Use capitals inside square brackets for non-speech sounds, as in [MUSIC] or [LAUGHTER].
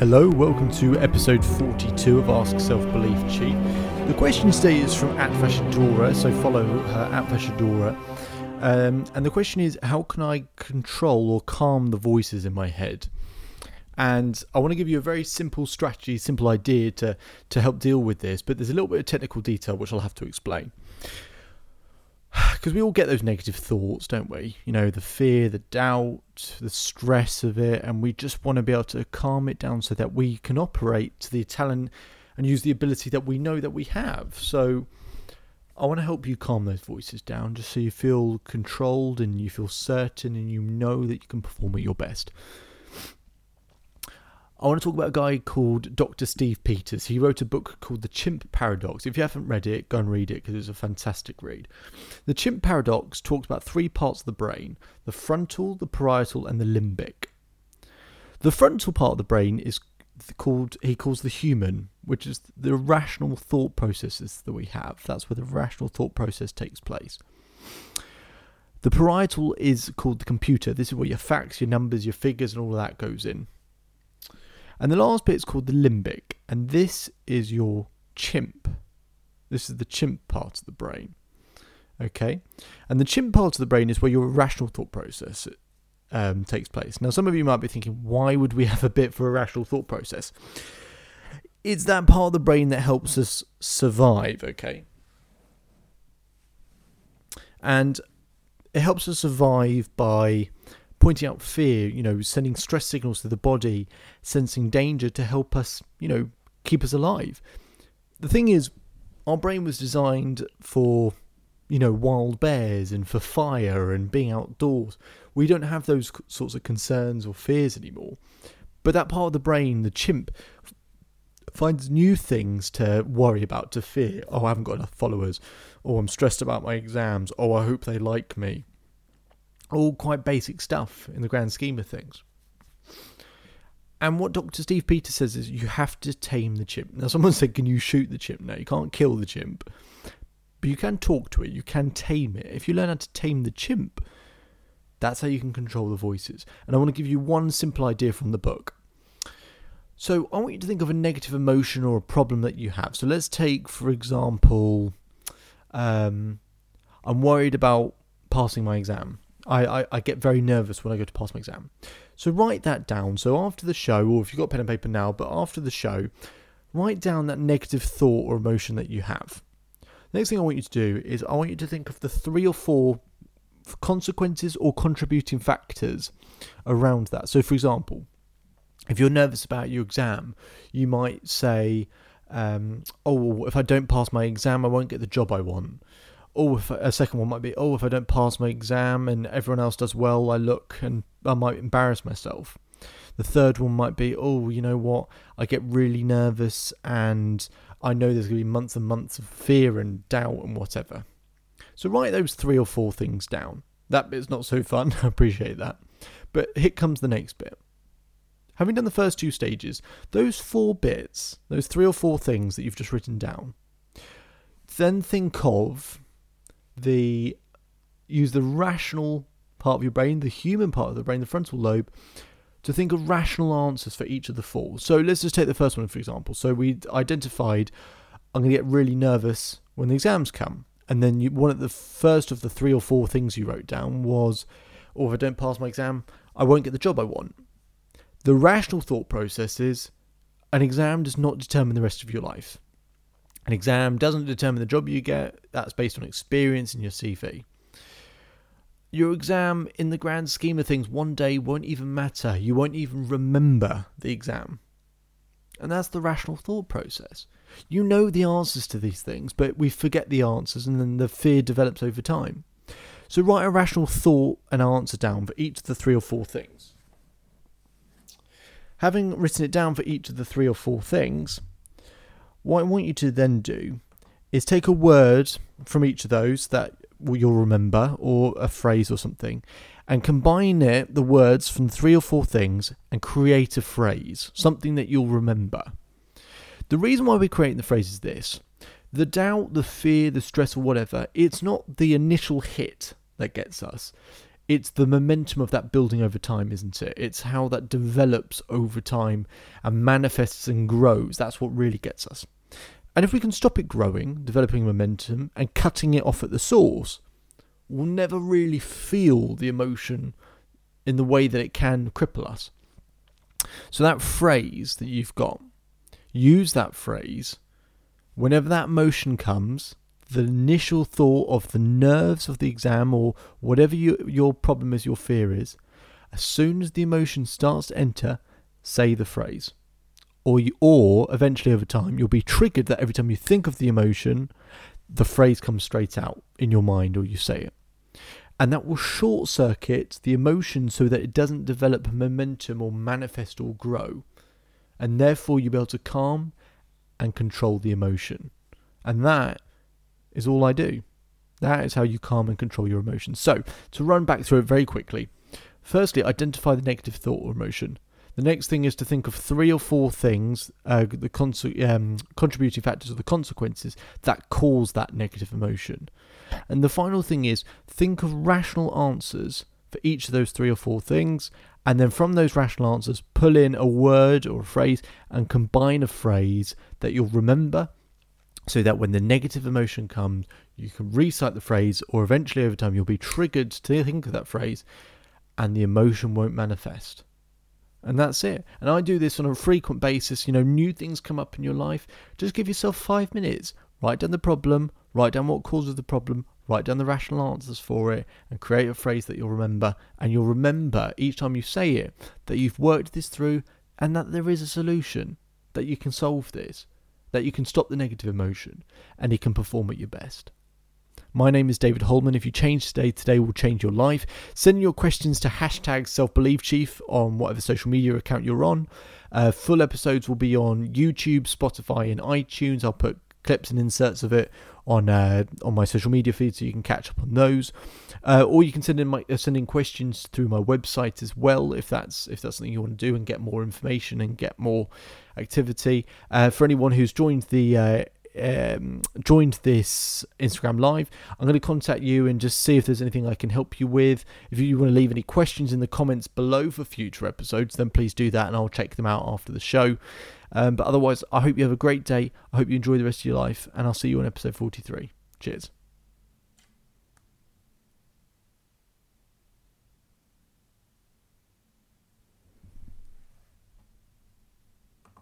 Hello, welcome to episode 42 of Ask Self Belief Chief. The question today is from at Fashadora, so follow her at Fashadora. Um, and the question is how can I control or calm the voices in my head? And I want to give you a very simple strategy, simple idea to, to help deal with this, but there's a little bit of technical detail which I'll have to explain [SIGHS] because we all get those negative thoughts, don't we? You know, the fear, the doubt, the stress of it, and we just want to be able to calm it down so that we can operate to the talent and use the ability that we know that we have. So, I want to help you calm those voices down just so you feel controlled and you feel certain and you know that you can perform at your best. I want to talk about a guy called Dr. Steve Peters. He wrote a book called The Chimp Paradox. If you haven't read it, go and read it because it's a fantastic read. The Chimp Paradox talks about three parts of the brain the frontal, the parietal, and the limbic. The frontal part of the brain is called, he calls the human, which is the rational thought processes that we have. That's where the rational thought process takes place. The parietal is called the computer. This is where your facts, your numbers, your figures, and all of that goes in. And the last bit is called the limbic, and this is your chimp. This is the chimp part of the brain. Okay? And the chimp part of the brain is where your rational thought process um, takes place. Now, some of you might be thinking, why would we [LAUGHS] have a bit for a rational thought process? It's that part of the brain that helps us survive, okay? And it helps us survive by pointing out fear, you know, sending stress signals to the body, sensing danger to help us, you know, keep us alive. The thing is, our brain was designed for, you know, wild bears and for fire and being outdoors. We don't have those sorts of concerns or fears anymore. But that part of the brain, the chimp, finds new things to worry about, to fear. Oh, I haven't got enough followers. Oh, I'm stressed about my exams. Oh, I hope they like me all quite basic stuff in the grand scheme of things. And what Dr. Steve Peters says is you have to tame the chimp. Now, someone [LAUGHS] said, Can you shoot the chimp? No, you can't kill the chimp. But you can talk to it, you can tame it. If you learn how to tame the chimp, that's how you can control the voices. And I want to give you one simple idea from the book. So, I want you to think of a negative emotion or a problem that you have. So, let's take, for example, um, I'm worried about passing my exam. I, I, I, get very nervous when I go to pass my exam. So write that down. So after the show, or if you've got pen and paper now, but after the show, write down that negative thought or emotion that you have. The next thing I want you to do is I want you to think of the three or four consequences or contributing factors around that. So, for example, if you're nervous about your exam, you might say, um, "Oh, if I don't pass my exam, I won't get the job I want." Oh, if a second one might be, oh, if I don't pass my exam and everyone else does well, I look and I might embarrass myself. The third one might be, oh, you know what, I get really nervous and I know there's going to be months and months of fear and doubt and whatever. So write those three or four things down. That bit's not so fun, [LAUGHS] I appreciate that. But here comes the next bit. Having done the first two stages, those four bits, those three or four things that you've just written down, then think of the use the rational part of your brain, the human part of the brain, the frontal lobe, to think of rational answers for each of the four. So let's just take the first one for example. So we identified I'm going to get really nervous when the exams come, and then you, one of the first of the three or four things you wrote down was, "Or oh, if I don't pass my exam, I won't get the job I want." The rational thought process is, an exam does not determine the rest of your life. An exam doesn't determine the job you get, that's based on experience and your CV. Your exam, in the grand scheme of things, one day won't even matter. You won't even remember the exam. And that's the rational thought process. You know the answers to these things, but we forget the answers and then the fear develops over time. So write a rational thought and answer down for each of the three or four things. Having written it down for each of the three or four things, what I want you to then do is take a word from each of those that you'll remember, or a phrase or something, and combine it, the words from three or four things, and create a phrase, something that you'll remember. The reason why we're creating the phrase is this the doubt, the fear, the stress, or whatever, it's not the initial hit that gets us. It's the momentum of that building over time, isn't it? It's how that develops over time and manifests and grows. That's what really gets us. And if we can stop it growing, developing momentum, and cutting it off at the source, we'll never really feel the emotion in the way that it can cripple us. So, that phrase that you've got, use that phrase whenever that emotion comes. The initial thought of the nerves of the exam or whatever you, your problem is, your fear is, as soon as the emotion starts to enter, say the phrase. Or you, or eventually over time you'll be triggered that every time you think of the emotion the phrase comes straight out in your mind or you say it. And that will short circuit the emotion so that it doesn't develop momentum or manifest or grow. And therefore you'll be able to calm and control the emotion. And that is all I do that is how you calm and control your emotions so to run back through it very quickly firstly identify the negative thought or emotion the next thing is to think of three or four things, uh, the um, contributing factors or the consequences that cause that negative emotion. And the final thing is think of rational answers for each of those three or four things. And then from those rational answers, pull in a word or a phrase and combine a phrase that you'll remember so that when the negative emotion comes, you can recite the phrase, or eventually over time, you'll be triggered to think of that phrase and the emotion won't manifest and that's it. And I do this on a frequent basis. You know, new things come up in your life. Just give yourself five minutes. Write down the problem, write down what causes the problem, write down the rational answers for it, and create a phrase that you'll remember. And you'll remember each time you say it that you've worked this through and that there is a solution, that you can solve this, that you can stop the negative emotion, and you can perform at your best. My name is David Holman. If you change today, today will change your life. Send your questions to hashtag self believe chief on whatever social media account you're on. Uh, full episodes will be on YouTube, Spotify, and iTunes. I'll put clips and inserts of it on uh, on my social media feed, so you can catch up on those. Uh, or you can send in my uh, questions through my website as well, if that's if that's something you want to do and get more information and get more activity. Uh, for anyone who's joined the uh, um, joined this Instagram live, I'm going to contact you and just see if there's anything I can help you with. If you want to leave any questions in the comments below for future episodes, then please do that and I'll check them out after the show. Um, but otherwise, I hope you have a great day. I hope you enjoy the rest of your life, and I'll see you on episode 43. Cheers.